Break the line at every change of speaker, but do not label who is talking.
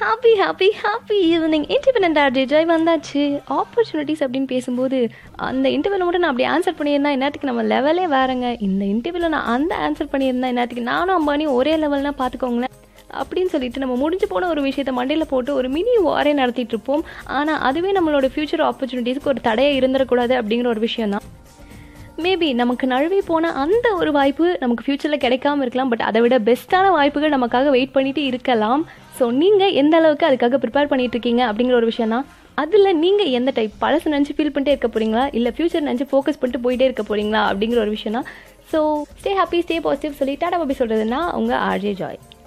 Happy happy happy evening independence joy வந்தாச்சு. Opportunities அப்படின்னு பேசும்போது அந்த இன்டர்வியூவில் மட்டும் நான் அப்படி ஆன்சர் பண்ணியிருந்தா என்னத்துக்கு நம்ம லெவலே வேறங்க. இந்த இன்டர்வியூவில் நான் அந்த ஆன்சர் பண்ணியிருந்தா என்னத்துக்கு? நானும் அம்பானி ஒரே லெவல்னா பார்த்துக்கோங்களேன். அப்படின்னு சொல்லிட்டு நம்ம முடிஞ்சு போன ஒரு விஷயத்தை மண்டையில் போட்டு ஒரு மினி வாரே நடத்திட்டு இருப்போம். ஆனால் அதுவே நம்மளோட ஃபியூச்சர் ஆப்பர்ச்சுனிட்டிஸ்க்கு ஒரு தடையை இருந்துடக்கூடாது அப்படிங்கிற ஒரு விஷயம் தான் மேபி நமக்கு நழுவி போன அந்த ஒரு வாய்ப்பு நமக்கு ஃப்யூச்சரில் கிடைக்காம இருக்கலாம் பட் அதை விட பெஸ்ட்டான வாய்ப்புகள் நமக்காக வெயிட் பண்ணிட்டு இருக்கலாம். ஸோ நீங்கள் எந்த அளவுக்கு அதுக்காக ப்ரிப்பேர் பண்ணிட்டு இருக்கீங்க அப்படிங்கிற ஒரு விஷயம் தான் அதில் நீங்கள் எந்த டைப் பழசு நினச்சி ஃபீல் பண்ணிட்டே இருக்க போறீங்களா? இல்லை ஃப்யூச்சர் நினச்சி ஃபோக்கஸ் பண்ணிட்டு போயிட்டே இருக்க போறீங்களா அப்படிங்கிற ஒரு விஷயம் தான் so stay happy stay positive சொல்லி டாடா பாபி சொல்கிறதுனா உங்கள் ஆர்ஜே ஜாய்